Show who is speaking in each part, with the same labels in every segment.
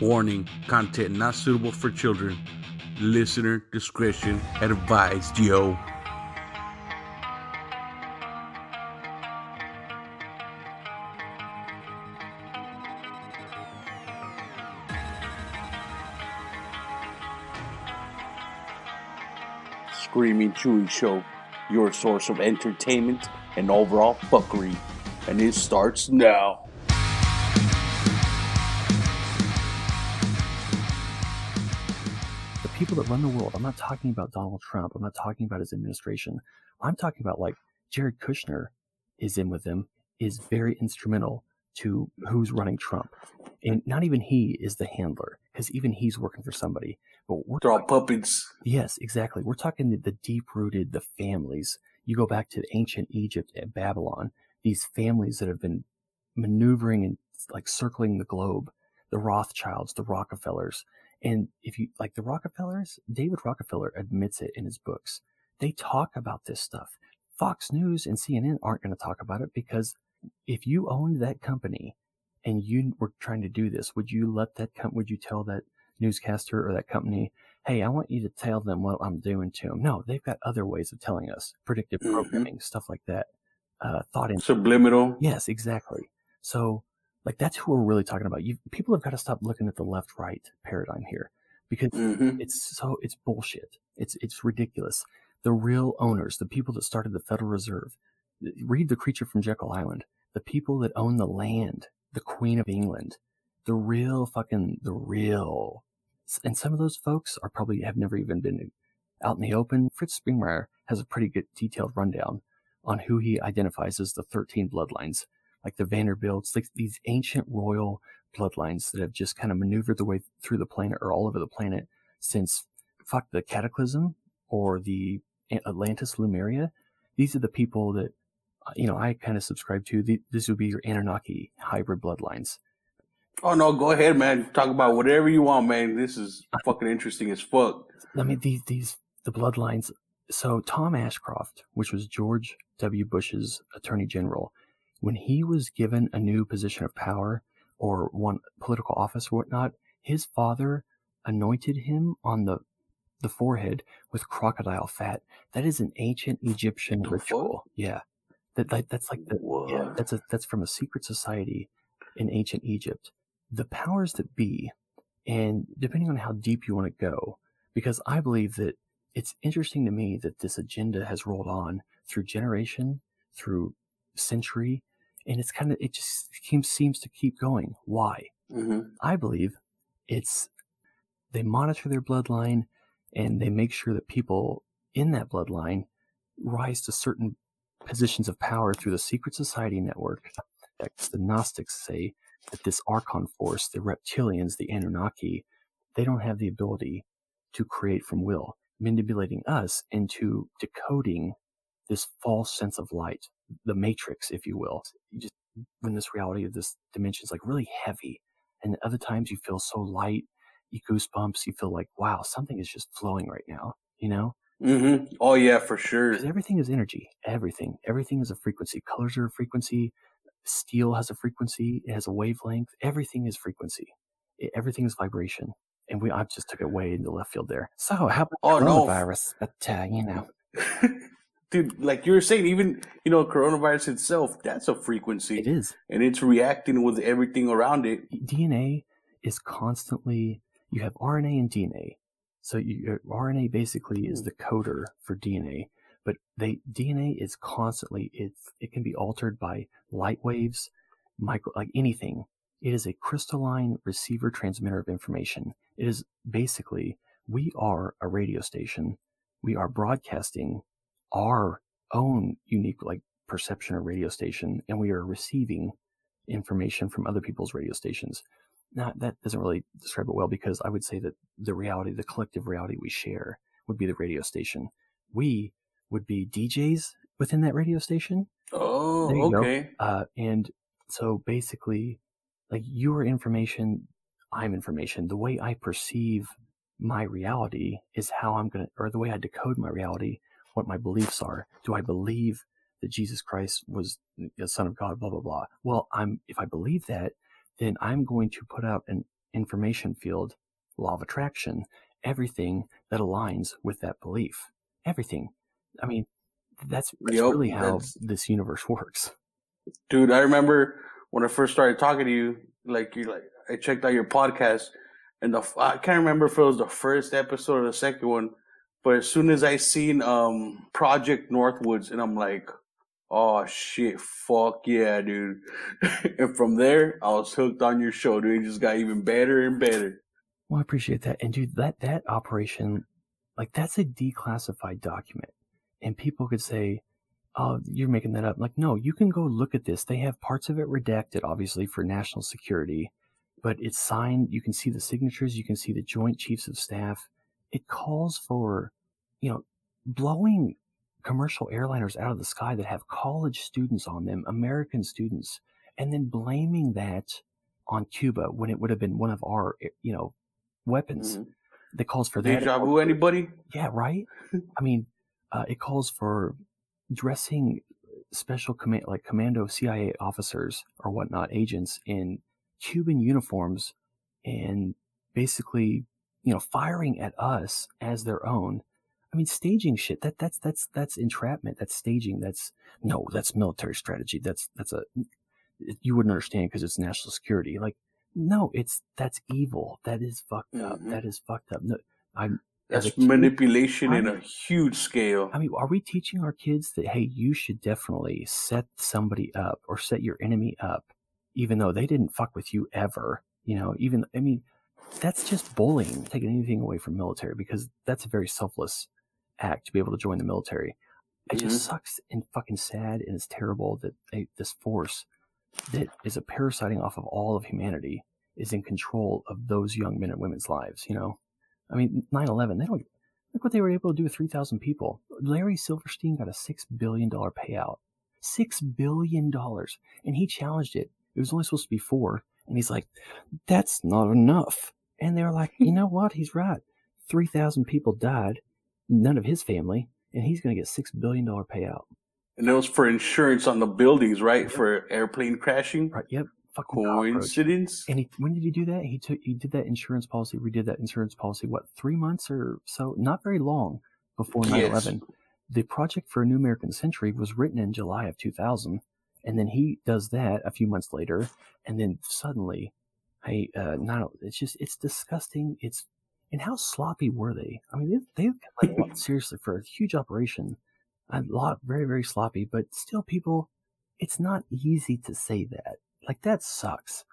Speaker 1: Warning content not suitable for children. Listener discretion advised, yo.
Speaker 2: Screaming Chuy Show, your source of entertainment and overall fuckery. And it starts now.
Speaker 3: People that run the world, I'm not talking about Donald Trump. I'm not talking about his administration. I'm talking about like Jared Kushner is in with them, is very instrumental to who's running Trump. And not even he is the handler, because even he's working for somebody. But we're
Speaker 2: They're all puppets.
Speaker 3: Yes, exactly. We're talking the, the deep rooted, the families. You go back to ancient Egypt and Babylon, these families that have been maneuvering and like circling the globe, the Rothschilds, the Rockefellers. And if you like the Rockefellers, David Rockefeller admits it in his books. They talk about this stuff. Fox News and CNN aren't going to talk about it because if you owned that company and you were trying to do this, would you let that com- would you tell that newscaster or that company, hey, I want you to tell them what I'm doing to them? No, they've got other ways of telling us, predictive
Speaker 2: Mhm.
Speaker 3: programming, stuff like that. Uh, thought in
Speaker 2: Subliminal.
Speaker 3: Yes, exactly. So, like, that's who we're really talking about. You people have got to stop looking at the left-right paradigm here because
Speaker 2: hmm
Speaker 3: it's so it's bullshit. It's it's ridiculous. The real owners, the people that started the Federal Reserve, read the creature from Jekyll Island. The people that own the land, the Queen of England, the real fucking the real. And some of those folks are probably have never even been out in the open. Fritz Springmeier has a pretty good detailed rundown on who he identifies as the 13 bloodlines, like the Vanderbilts, like these ancient royal bloodlines that have just kind of maneuvered their way through the planet or all over the planet since fuck the cataclysm or the Atlantis Lemuria. These are the people that uh, you know I kind of subscribe to. The, this would be your Anunnaki hybrid bloodlines.
Speaker 2: Oh no, go ahead, man. Talk about whatever you want, man. This is fucking interesting as fuck.
Speaker 3: I mean these these the bloodlines. So Tom Ashcroft, which was George W. Bush's Attorney General, when he was given a new position of power or one political office or whatnot, his father anointed him on the the forehead with crocodile fat. That is an ancient Egyptian
Speaker 2: The
Speaker 3: ritual. Yeah, that, that that's like the yeah, that's a that's from a secret society in ancient Egypt. The powers that be, and depending on how deep you want to go, because I believe that it's interesting to me that this agenda has rolled on through generation, through century, and it's kind of it just seems seems to keep going. Why?
Speaker 2: hmm
Speaker 3: I believe it's they monitor their bloodline and they make sure that people in that bloodline rise to certain positions of power through the secret society network. The Gnostics say that this Archon force, the reptilians, the Anunnaki, they don't have the ability to create from will, manipulating us into decoding this false sense of light, the matrix, if you will. You just when this reality of this dimension is like really heavy, and other times you feel so light, you goosebumps, you feel like wow, something is just flowing right now, you know?
Speaker 2: Mm-hmm. Oh yeah, for sure.
Speaker 3: Because everything is energy. Everything. Everything is a frequency. Colors are a frequency. Steel has a frequency. It has a wavelength. Everything is frequency. I- everything is vibration. And we, I just took it way into the left field there. So how about
Speaker 2: Oh, no.
Speaker 3: coronavirus? But uh, you know,
Speaker 2: Dude, like you were saying, even you know, coronavirus itself, that's a frequency.
Speaker 3: it is.
Speaker 2: and it's reacting with everything around it.
Speaker 3: DNA is constantly. You have RNA and DNA. So you, your RNA basically is hmm. the coder for DNA, but they DNA is constantly it's it can be altered by light waves, micro like anything. It is a crystalline receiver transmitter of information. It is basically we are a radio station. We are broadcasting our own unique like perception of radio station, and we are receiving information from other people's radio stations. Now, that doesn't really describe it well because I would say that the reality, the collective reality we share would be the radio station. We would be DJs within that radio station.
Speaker 2: Oh, okay.
Speaker 3: Uh, and so basically, like your information, I'm information. The way I perceive my reality is how I'm going to, or the way I decode my reality, what my beliefs are. Do I believe that Jesus Christ was the Son of God, blah, blah, blah? Well, I'm, if I believe that, then I'm going to put out an information field, law of attraction, everything that aligns with that belief. Everything. I mean, that's, that's
Speaker 2: Yep,
Speaker 3: really how
Speaker 2: that's-
Speaker 3: this universe works.
Speaker 2: dude. I remember when I first started talking to you. Like you, like I checked out your podcast, and the I can't remember if it was the first episode or the second one, but as soon as I seen um Project Northwoods, and I'm like, oh shit, fuck yeah, dude. and from there, I was hooked on your show, dude. It just got even better and better.
Speaker 3: Well, I appreciate that. And dude, that, that operation, like that's a declassified document. And people could say, oh, you're making that up. Like, no, you can go look at this. They have parts of it redacted, obviously, for national security, but it's signed. You can see the signatures. You can see the Joint Chiefs of Staff. It calls for, you know, blowing commercial airliners out of the sky that have college students on them, American students, and then blaming that on Cuba when it would have been one of our, you know, weapons.
Speaker 2: Mhm.
Speaker 3: That calls for that. It
Speaker 2: Deja vu, anybody?
Speaker 3: yeah, right. I mean, uh, it calls for dressing special command, like commando CIA officers or whatnot, agents in Cuban uniforms, and basically, you know, firing at us as their own. I mean, staging shit. That that's that's that's entrapment. That's staging. That's no. That's military strategy. That's that's a you wouldn't understand because it's national security. Like, no, it's that's evil. That is fucked up.
Speaker 2: Mhm.
Speaker 3: That is fucked up. No, I'm
Speaker 2: That's
Speaker 3: kid-
Speaker 2: manipulation in a huge scale.
Speaker 3: I mean, are we teaching our kids that, hey, you should definitely set somebody up or set your enemy up, even though they didn't fuck with you ever? You know, even, I mean, that's just bullying, taking anything away from military because that's a very selfless act to be able to join the military. It just mm-hmm. sucks and fucking sad and it's terrible that a, this force that is a parasiting off of all of humanity is in control of those young men and women's lives, you know? I mean, 9 11, they don't look what they were able to do with 3,000 people. Larry Silverstein got a $6 billion payout. $6 billion. And he challenged it. It was only supposed to be four. And he's like, that's not enough. And they were like, you know what? He's right. 3,000 people died, none of his family, and he's going to get $6 billion payout.
Speaker 2: And that was for insurance on the buildings, right? For airplane crashing.
Speaker 3: Right? Yep. Fucking.
Speaker 2: Coincidence?
Speaker 3: And he, when did he do that? He took, he did that insurance policy, redid that insurance policy, what, three months or so? Not very long before 9
Speaker 2: Yes.
Speaker 3: 11. The project for a new American century was written in July of 2000. And then he does that a few months later. And then suddenly, hey, uh, not, it's just, it's disgusting. It's, and how sloppy were they? I mean, they, they've like, well, seriously for a huge operation, a lot, very, very sloppy, but still people, it's not easy to say that. Like that sucks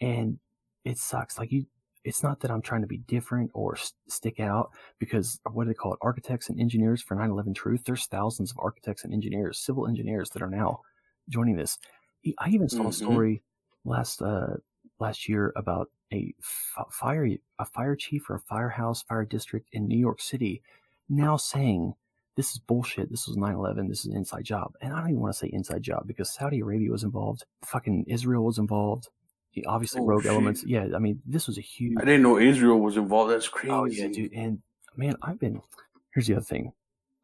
Speaker 3: and it sucks. Like you, it's not that I'm trying to be different or s- stick out because what do they call it? Architects and engineers for 9/11 Truth. There's thousands of architects and engineers, civil engineers that are now joining this. I even saw a
Speaker 2: Mhm.
Speaker 3: story last uh, last year about a f- fire a fire chief or a firehouse fire district in New York City now saying this is bullshit. This was 9/11. This is an inside job, and I don't even want to say inside job because Saudi Arabia was involved. Fucking Israel was involved. The- Obviously,
Speaker 2: Oh,
Speaker 3: rogue
Speaker 2: shit.
Speaker 3: elements. Yeah, I mean, this was a huge.
Speaker 2: I didn't know Israel was involved. That's crazy.
Speaker 3: Oh yeah, dude. And man, I've been. Here's the other thing.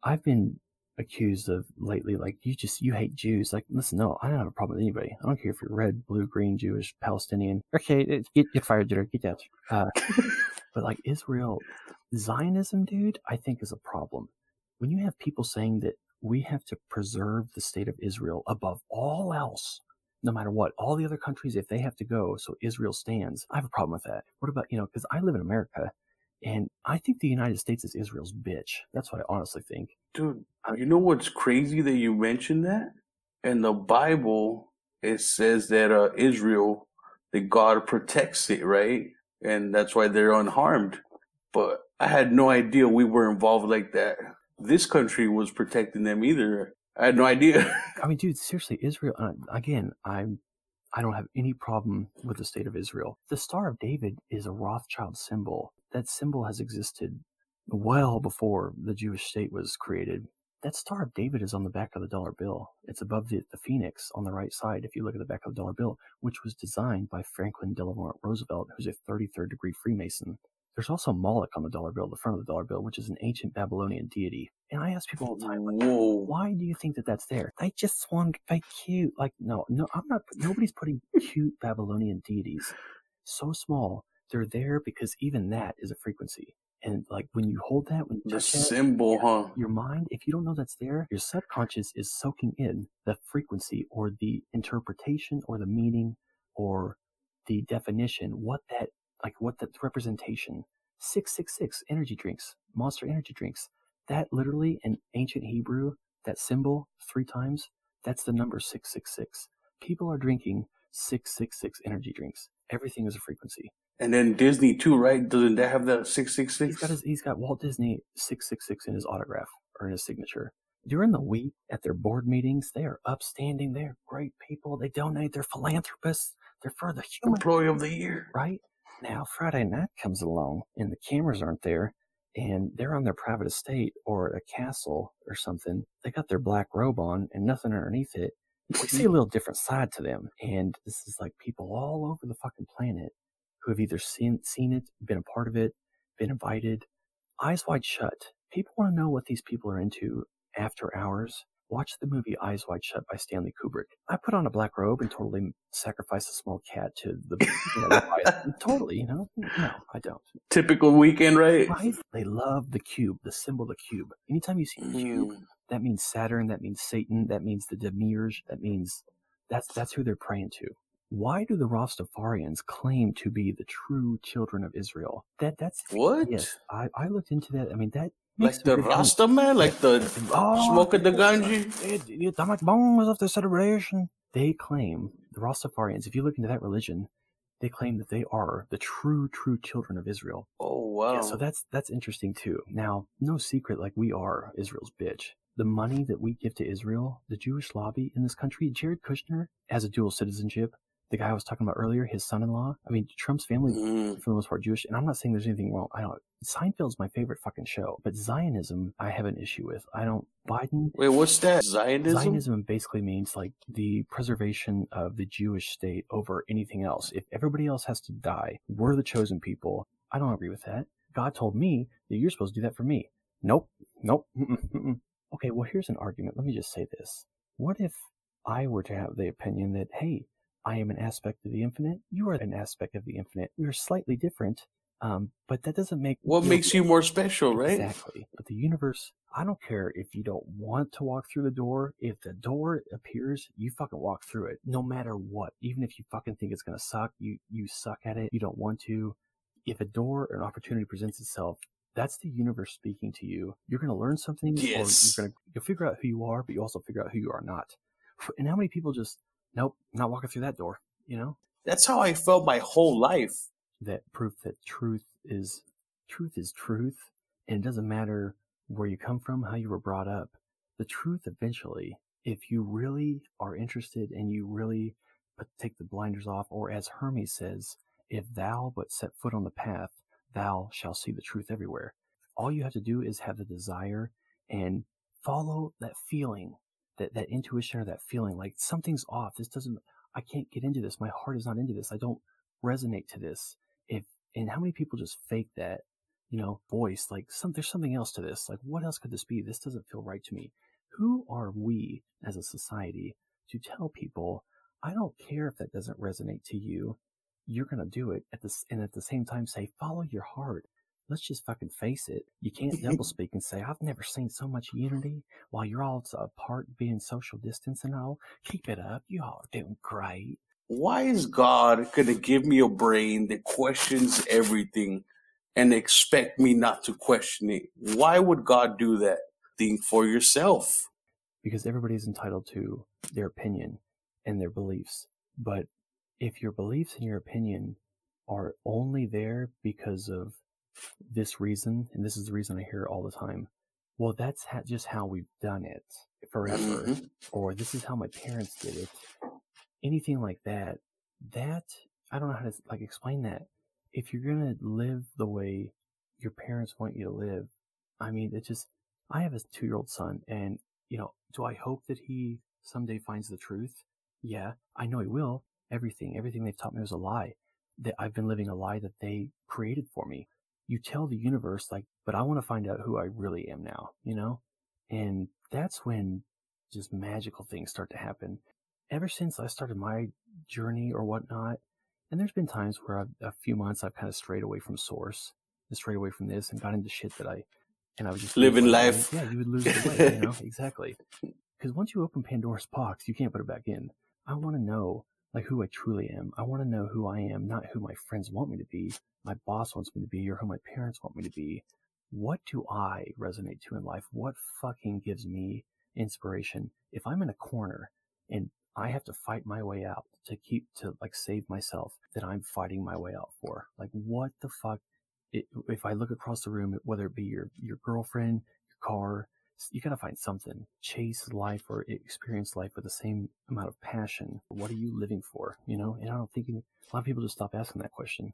Speaker 3: I've been accused of lately, like you just you hate Jews. Like, listen, no, I don't have a problem with anybody. I don't care if you're red, blue, green, Jewish, Palestinian. Okay, it- get get fired, dude. Get out. Uh, but like Israel, Zionism, dude, I think is a problem. When you have people saying that we have to preserve the state of Israel above all else, no matter what, all the other countries, if they have to go, so Israel stands, I have a problem with that. What about, you know, because I live in America and I think the United States is Israel's bitch. That's what I honestly think.
Speaker 2: Dude, you know what's crazy that you mentioned that? In the Bible, it says that uh, Israel, that God protects it, right? And that's why they're unharmed. But I had no idea we were involved like that. This country was protecting them either. I had no idea.
Speaker 3: I mean, dude, seriously, Israel. Uh, again, I'm. I don't have any problem with the state of Israel. The Star of David is a Rothschild symbol. That symbol has existed well before the Jewish state was created. That Star of David is on the back of the dollar bill. It's above the, the phoenix on the right side. If you look at the back of the dollar bill, which was designed by Franklin Delano Roosevelt, who's a 33rd degree Freemason. There's also Moloch on the dollar bill, the front of the dollar bill, which is an ancient Babylonian deity. And I ask people all the time, like,
Speaker 2: Whoa.
Speaker 3: why do you think that that's there? I just want to be cute. Like, no, no, I'm not. Nobody's putting cute Babylonian deities so small, They're there because even that is a frequency. And like when you hold that, when you
Speaker 2: The symbol, huh?
Speaker 3: your mind, if you don't know that's there, your subconscious is soaking in the frequency or the interpretation or the meaning or the definition, what that, like what that representation. 666 energy drinks, monster energy drinks. That literally in ancient Hebrew, that symbol three times, that's the number 666. People are drinking 666 energy drinks. Everything is a frequency.
Speaker 2: And then Disney too, right? Doesn't that have the six six
Speaker 3: He's got
Speaker 2: six?
Speaker 3: his, he's got Walt Disney 666 in his autograph or in his signature. During the week at their board meetings, they are upstanding. They're great people. They donate. They're philanthropists. They're for the human
Speaker 2: Employee of the year.
Speaker 3: right? Now Friday night comes along and the cameras aren't there and they're on their private estate or a castle or something. They got their black robe on and nothing underneath it. We see a little different side to them. And this is like people all over the fucking planet who have either seen seen it, been a part of it, been invited. Eyes wide shut. People want to know what these people are into after hours. Watch the movie Eyes Wide Shut by Stanley Kubrick. I put on a black robe and totally sacrifice a small cat to the you know, the- totally, you know? No, I don't.
Speaker 2: Typical weekend, right?
Speaker 3: Right? They love the cube, the symbol of the cube. Anytime you see a cube,
Speaker 2: Mm.
Speaker 3: that means Saturn, that means Satan, that means the Demiurge, that means that's that's who they're praying to. Why do the Rastafarians claim to be the true children of Israel? That that's
Speaker 2: What?
Speaker 3: yes. I, I looked into that. I mean that
Speaker 2: Like the Rasta man? Like the
Speaker 3: Oh,
Speaker 2: smoking the ganji?
Speaker 3: it, it, bones of the celebration. They claim the Rastafarians. If you look into that religion, they claim that they are the true, true children of Israel.
Speaker 2: Oh wow.
Speaker 3: Yeah, so that's that's interesting too. Now, no secret, like we are Israel's bitch. The money that we give to Israel, the Jewish lobby in this country, Jared Kushner has a dual citizenship. The guy I was talking about earlier, his son-in-law. I mean, Trump's family
Speaker 2: Mm.
Speaker 3: for the most part Jewish, and I'm not saying there's anything wrong. I don't. Seinfeld's my favorite fucking show, but Zionism I have an issue with. I don't. Biden
Speaker 2: Wait, what's that? Zionism?
Speaker 3: Zionism basically means like the preservation of the Jewish state over anything else. If everybody else has to die, we're the chosen people. I don't agree with that. God told me that you're supposed to do that for me. Nope. Nope. Mm-mm, mm-mm. Okay, well, here's an argument. Let me just say this. What if I were to have the opinion that, hey, I am an aspect of the infinite, you are an aspect of the infinite. We are slightly different, um, but that doesn't make
Speaker 2: What makes you more special, right?
Speaker 3: Exactly. But the universe, I don't care if you don't want to walk through the door. If the door appears, you fucking walk through it, no matter what. Even if you fucking think it's gonna suck, you you suck at it. You don't want to. If a door or an opportunity presents itself, that's the universe speaking to you. You're gonna learn something,
Speaker 2: Yes.
Speaker 3: or you're gonna you'll figure out who you are, but you also figure out who you are not. And how many people just nope, not walking through that door. You know
Speaker 2: That's how I felt my whole life.
Speaker 3: that proof that truth is truth is truth and it doesn't matter where you come from how you were brought up the truth eventually if you really are interested and you really take the blinders off or as hermes says if thou but set foot on the path thou shalt see the truth everywhere all you have to do is have the desire and follow that feeling that that intuition or that feeling like something's off. This doesn't i can't get into this. My heart is not into this. I don't resonate to this. If and how many people just fake that you know voice like some there's something else to this. Like what else could this be? This doesn't feel right to me. Who are we as a society to tell people i don't care if that doesn't resonate to you. You're going to do it at this and at the same time say follow your heart let's just fucking face it you can't doublespeak and say i've never seen so much unity while you're all apart being social distance and all keep it up you all are doing great
Speaker 2: Why is God gonna give me a brain that questions everything and expect me not to question it? Why would God do that? Think for yourself.
Speaker 3: because everybody's entitled to their opinion and their beliefs. But if your beliefs and your opinion are only there because of this reason, and this is the reason I hear it all the time, well, that's ha- just how we've done it forever,
Speaker 2: Mhm.
Speaker 3: or this is how my parents did it. Anything like that, that I don't know how to like explain that. If you're gonna live the way your parents want you to live, I mean, it just. I have a two-year-old son, and you know, do I hope that he someday finds the truth? Yeah, I know he will. Everything, everything they've taught me was a lie. That I've been living a lie that they created for me. You tell the universe, like, but I want to find out who I really am now, you know? And that's when just magical things start to happen. Ever since I started my journey or whatnot, And there's been times where I've, a few months I've kind of strayed away from source and strayed away from this and got into shit that I, and I was just
Speaker 2: Living life.
Speaker 3: Yeah, you would lose the way, you know, exactly. Because once you open Pandora's box, you can't put it back in. I want to know like who I truly am. I want to know who I am, not who my friends want me to be, my boss wants me to be, or who my parents want me to be. What do I resonate to in life? What fucking gives me inspiration? If I'm in a corner and I have to fight my way out to keep to like save myself, that I'm fighting my way out for. Like what the fuck? It, if I look across the room, whether it be your your girlfriend, your car, you got to find something. Chase life or experience life with the same amount of passion. What are you living for? You know, and I don't think a lot of people just stop asking that question.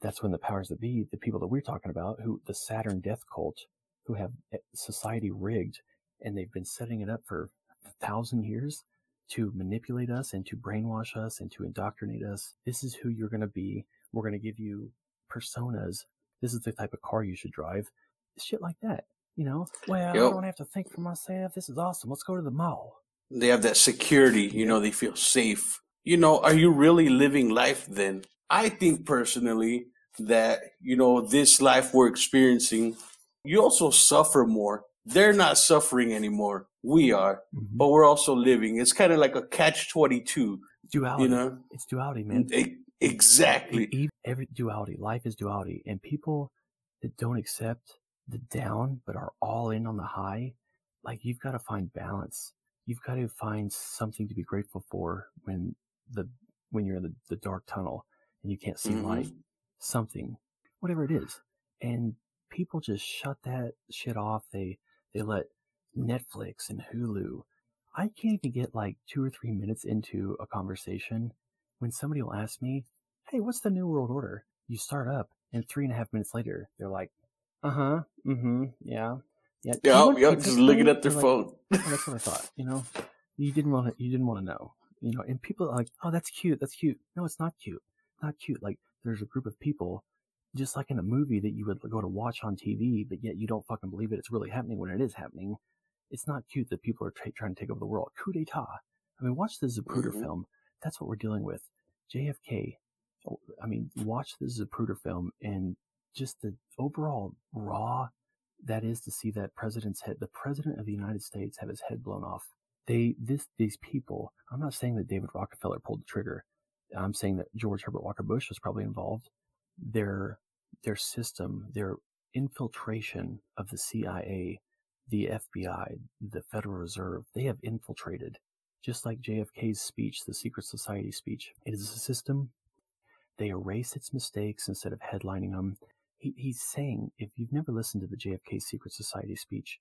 Speaker 3: That's when the powers that be, the people that we're talking about, who the Saturn death cult, who have eh, society rigged, and they've been setting it up for a thousand years to manipulate us and to brainwash us and to indoctrinate us. This is who you're going to be. We're going to give you personas. This is the type of car you should drive. Shit like that. You know, well, I don't have to think for myself. This is awesome. Let's go to the mall.
Speaker 2: They have that security, you know, they feel safe. You know, are you really living life then? I think personally that, you know, this life we're experiencing, you also suffer more. They're not suffering anymore. We are,
Speaker 3: Mhm.
Speaker 2: but we're also living. It's kind of like a catch 22,
Speaker 3: Duality.
Speaker 2: you know?
Speaker 3: It's duality, man.
Speaker 2: E- Exactly.
Speaker 3: Every duality. Life is duality. And people that don't accept the down but are all in on the high, like you've got to find balance. You've got to find something to be grateful for when the when you're in the, the dark tunnel and you can't see
Speaker 2: Mhm.
Speaker 3: light. Something, whatever it is. And people just shut that shit off. They they let Netflix and Hulu. I can't even get like two or three minutes into a conversation when somebody will ask me, Hey, what's the New World Order? You start up, and three and a half minutes later, they're like, Uh huh, mm hmm, yeah. Yeah,
Speaker 2: Yep,
Speaker 3: want
Speaker 2: just looking at their
Speaker 3: like,
Speaker 2: phone.
Speaker 3: "Oh, that's what I thought. You know, you didn't want to. You didn't want to know. You know, and people are like, "Oh, that's cute. That's cute." No, it's not cute. Not cute. Like there's a group of people, just like in a movie that you would go to watch on TV, but yet you don't fucking believe it. It's really happening when it is happening. It's not cute that people are tra- trying to take over the world. Coup d'état. I mean, watch the Zapruder
Speaker 2: Mhm.
Speaker 3: film. That's what we're dealing with. JFK. oh, I mean, watch the Zapruder film and just the overall raw that is to see that president's head, the president of the United States, have his head blown off. They, this, these people. I'm not saying that David Rockefeller pulled the trigger. I'm saying that George Herbert Walker Bush was probably involved. Their, their system, their infiltration of the CIA, the FBI, the Federal Reserve, they have infiltrated. Just like JFK's speech, the Secret Society speech, it is a system. They erase its mistakes instead of headlining them he, he's saying, if you've never listened to the JFK Secret Society speech,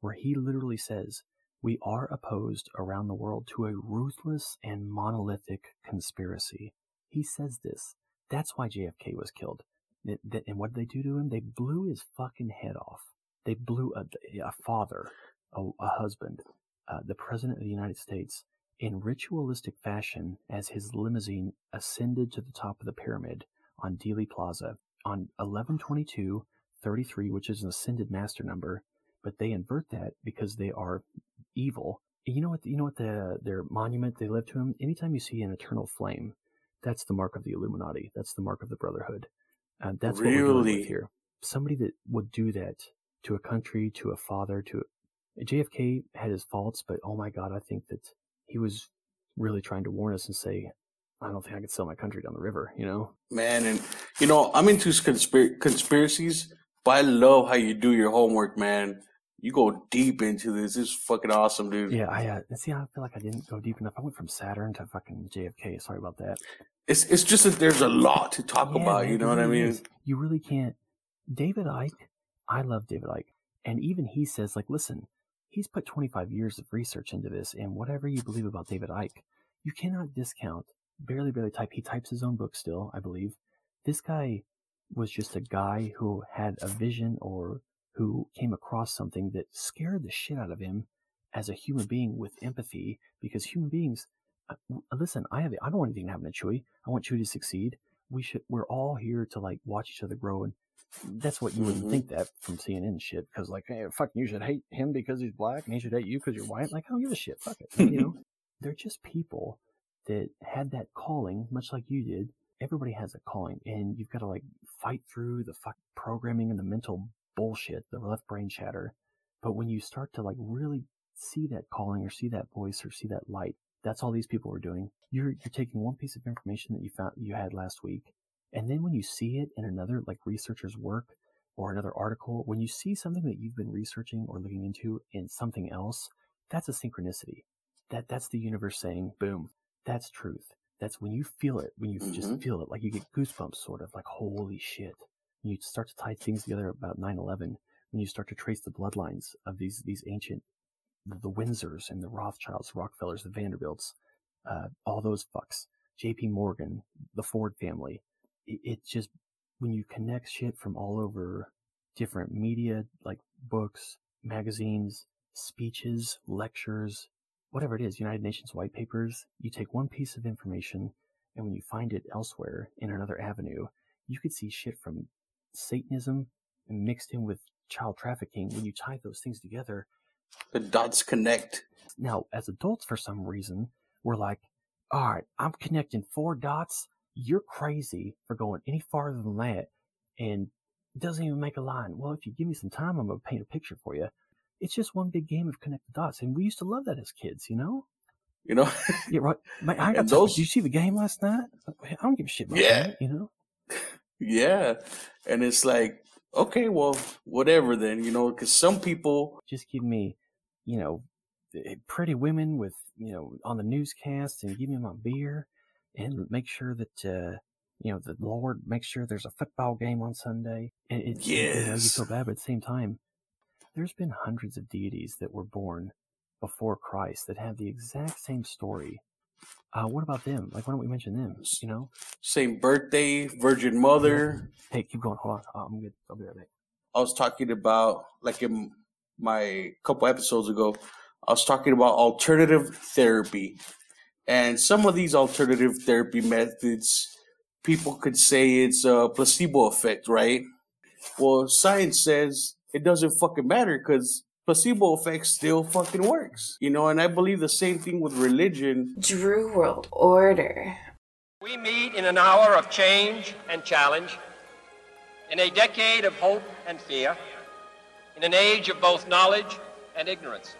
Speaker 3: where he literally says, we are opposed around the world to a ruthless and monolithic conspiracy. He says this. That's why JFK was killed. And what did they do to him? They blew his fucking head off. They blew a, a father, a, a husband, uh, the president of the United States in ritualistic fashion as his limousine ascended to the top of the pyramid on Dealey Plaza on 1122 33, which is an ascended master number, but they invert that because they are evil. You know what? You know what? The their monument they live to him. Anytime you see an eternal flame, that's the mark of the Illuminati. That's the mark of the Brotherhood. Uh, that's what we're dealing with here. Somebody that would do that to a country, to a father, to a... JFK had his faults, but oh my God, I think that he was really trying to warn us and say, I don't think I could sell my country down the river. You know?
Speaker 2: Man, and you know, I'm into conspir- conspiracies, but I love how you do your homework, man. You go deep into this. It's fucking awesome, dude.
Speaker 3: Yeah, I uh, see. I feel like I didn't go deep enough. I went from Saturn to fucking JFK. Sorry about that.
Speaker 2: It's it's just that there's a lot to talk
Speaker 3: Yeah,
Speaker 2: about.
Speaker 3: man,
Speaker 2: You know what I mean?
Speaker 3: is. You really can't. David Icke, I love David Icke, and even he says, like, listen, he's put 25 years of research into this, and whatever you believe about David Icke, you cannot discount. Barely, barely type. He types his own book still, I believe. This guy was just a guy who had a vision or who came across something that scared the shit out of him as a human being with empathy because human beings uh, listen i have i don't want anything to happen to Chuy i want Chuy to succeed we should we're all here to like watch each other grow and that's what you wouldn't
Speaker 2: Mhm.
Speaker 3: think that from cnn shit because like hey fuck you should hate him because he's black and he should hate you because you're white like i don't give a shit fuck it you know they're just people that had that calling much like you did everybody has a calling and you've got to like fight through the fuck programming and the mental bullshit, the left brain chatter. But when you start to like really see that calling or see that voice or see that light, that's all these people are doing. You're, you're taking one piece of information that you found you had last week. And then when you see it in another like researcher's work or another article, when you see something that you've been researching or looking into in something else, that's a synchronicity. That that's the universe saying, boom, that's truth. That's when you feel it, when you mm-hmm. just feel it, like you get goosebumps, sort of like, holy shit. When you start to tie things together about 9 11, when you start to trace the bloodlines of these, these ancient, the, the Windsors and the Rothschilds, the Rockefellers, the Vanderbilts, uh, all those fucks, JP Morgan, the Ford family. It, it just, when you connect shit from all over different media, like books, magazines, speeches, lectures, whatever it is, United Nations white papers, you take one piece of information and when you find it elsewhere in another avenue, you could see shit from Satanism mixed in with child trafficking. When you tie those things together,
Speaker 2: the dots connect.
Speaker 3: Now, as adults, for some reason, we're like, all right, I'm connecting four dots. You're crazy for going any farther than that. And it doesn't even make a line. Well, if you give me some time, I'm going to paint a picture for you it's just one big game of connect the dots, and we used to love that as kids, you know.
Speaker 2: You know,
Speaker 3: yeah, right. Man, I got those. Did you see the game last night? I don't give a shit about yeah. that, you know.
Speaker 2: Yeah, and it's like, okay, well, whatever then, you know, because some people
Speaker 3: just give me, you know, pretty women with, you know, on the newscast and give me my beer and make sure that, uh, you know, the Lord makes sure there's a football game on Sunday. And it's, yes. you, know, you feel bad, but at the same time, there's been hundreds of deities that were born before Christ that have the exact same story. Uh, what about them? Like, why don't we mention them? You know,
Speaker 2: same birthday, Virgin Mother.
Speaker 3: Hey, keep going. Hold on. Uh, I'm good. I'll be right back.
Speaker 2: I was talking about like in my couple episodes ago. I was talking about alternative therapy, and some of these alternative therapy methods, people could say it's a placebo effect, right? Well, science says it doesn't fucking matter because placebo effect still fucking works. You know, and I believe the same thing with religion.
Speaker 4: Chuy World Order.
Speaker 5: We meet in an hour of change and challenge, in a decade of hope and fear, in an age of both knowledge and ignorance.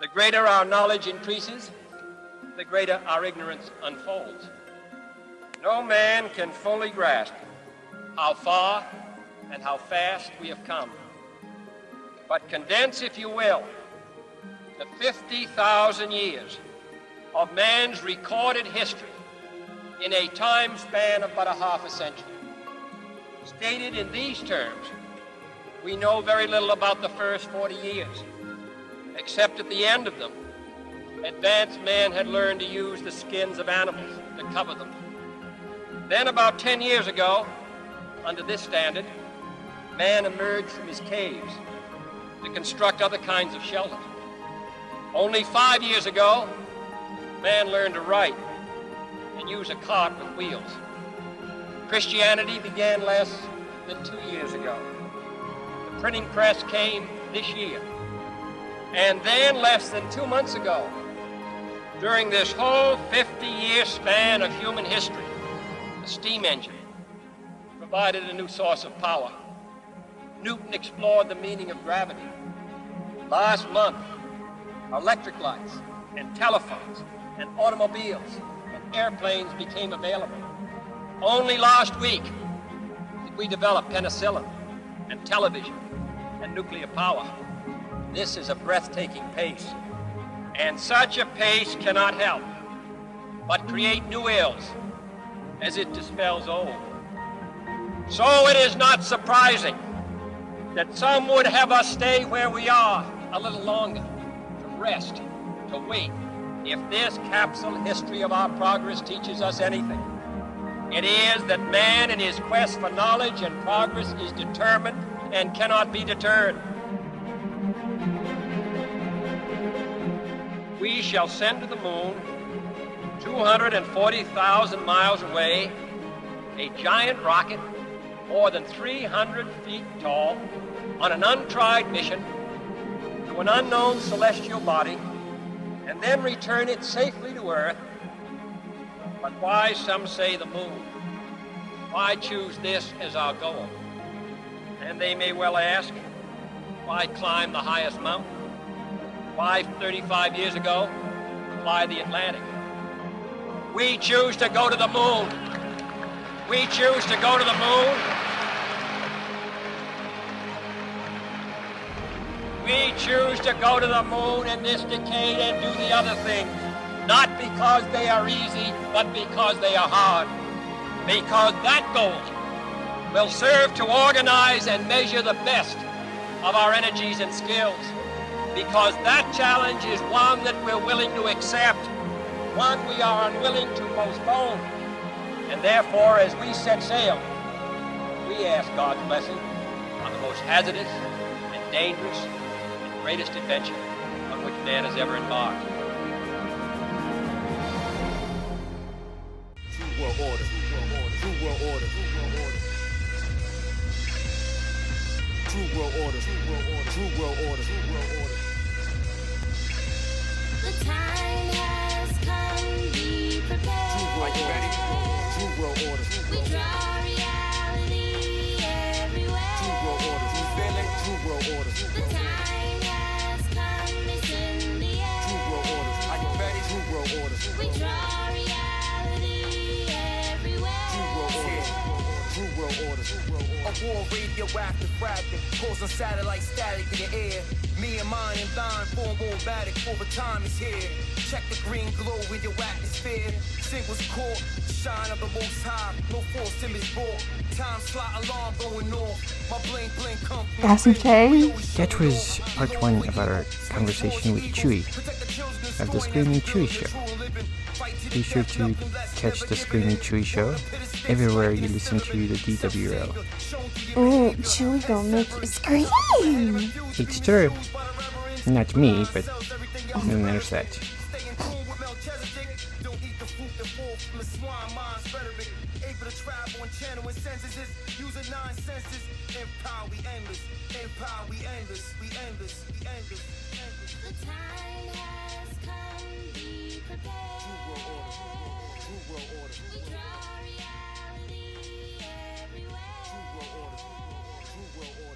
Speaker 5: The greater our knowledge increases, the greater our ignorance unfolds. No man can fully grasp how far and how fast we have come but condense, if you will, the 50,000 years of man's recorded history in a time span of but a half a century. Stated in these terms, we know very little about the first 40 years, except at the end of them, advanced man had learned to use the skins of animals to cover them. Then, about 10 years ago, under this standard, man emerged from his caves to construct other kinds of shelters. Only five years ago, man learned to write and use a cart with wheels. Christianity began less than two years ago. The printing press came this year. And then, less than two months ago, during this whole 50 year span of human history, the steam engine provided a new source of power. Newton explored the meaning of gravity. Last month, electric lights and telephones and automobiles and airplanes became available. Only last week did we develop penicillin and television and nuclear power. This is a breathtaking pace. And such a pace cannot help but create new ills as it dispels old. So it is not surprising that some would have us stay where we are a little longer, to rest, to wait. If this capsule history of our progress teaches us anything, it is that man in his quest for knowledge and progress is determined and cannot be deterred. We shall send to the moon, 240,000 miles away, a giant rocket more than 300 feet tall on an untried mission to an unknown celestial body and then return it safely to Earth. But why, some say, the moon? Why choose this as our goal? And they may well ask, why climb the highest mountain? Why 35 years ago fly the Atlantic? We choose to go to the moon. We choose to go to the moon. We choose to go to the moon in this decade and do the other things, not because they are easy, but because they are hard. Because that goal will serve to organize and measure the best of our energies and skills. Because that challenge is one that we're willing to accept, one we are unwilling to postpone. And therefore, as we set sail, we ask God's blessing on the most hazardous and dangerous greatest adventure on which man has ever embarked.
Speaker 6: True world order. True world order. True world order. True world order. True world order. True world order.
Speaker 7: The time has come, be prepared.
Speaker 6: Are you ready? True world order.
Speaker 7: We draw reality everywhere.
Speaker 6: True world order. You feel it? True world order.
Speaker 7: The time
Speaker 6: order. True world order.
Speaker 8: A war radioactive fragment causing satellite static in the air. Me and mine and thine form bombarded for the time is here. Check the green glow in your atmosphere. Singles caught, shine of the most high. No force in this ball. Time slot alarm going off. My blink blink come. from
Speaker 9: K?
Speaker 3: That was part one of our conversation with Chuy of the Screaming Chuy Show. Be sure to catch the Screaming Chuy Show everywhere you listen to the DWL.
Speaker 9: Ooh, Chuy gonna make you scream.
Speaker 3: It's true. Not me, but oh. then there's that.
Speaker 8: Stay in tune with Melchizedek. Don't the fruit that fall from the swine mind's rhetoric. Able to travel and channel in sentences. Using nine senses. Empire, we endless. Empire, we endless. We endless. We endless. endless.
Speaker 7: The time has come, be prepared.
Speaker 6: True world order. True world order.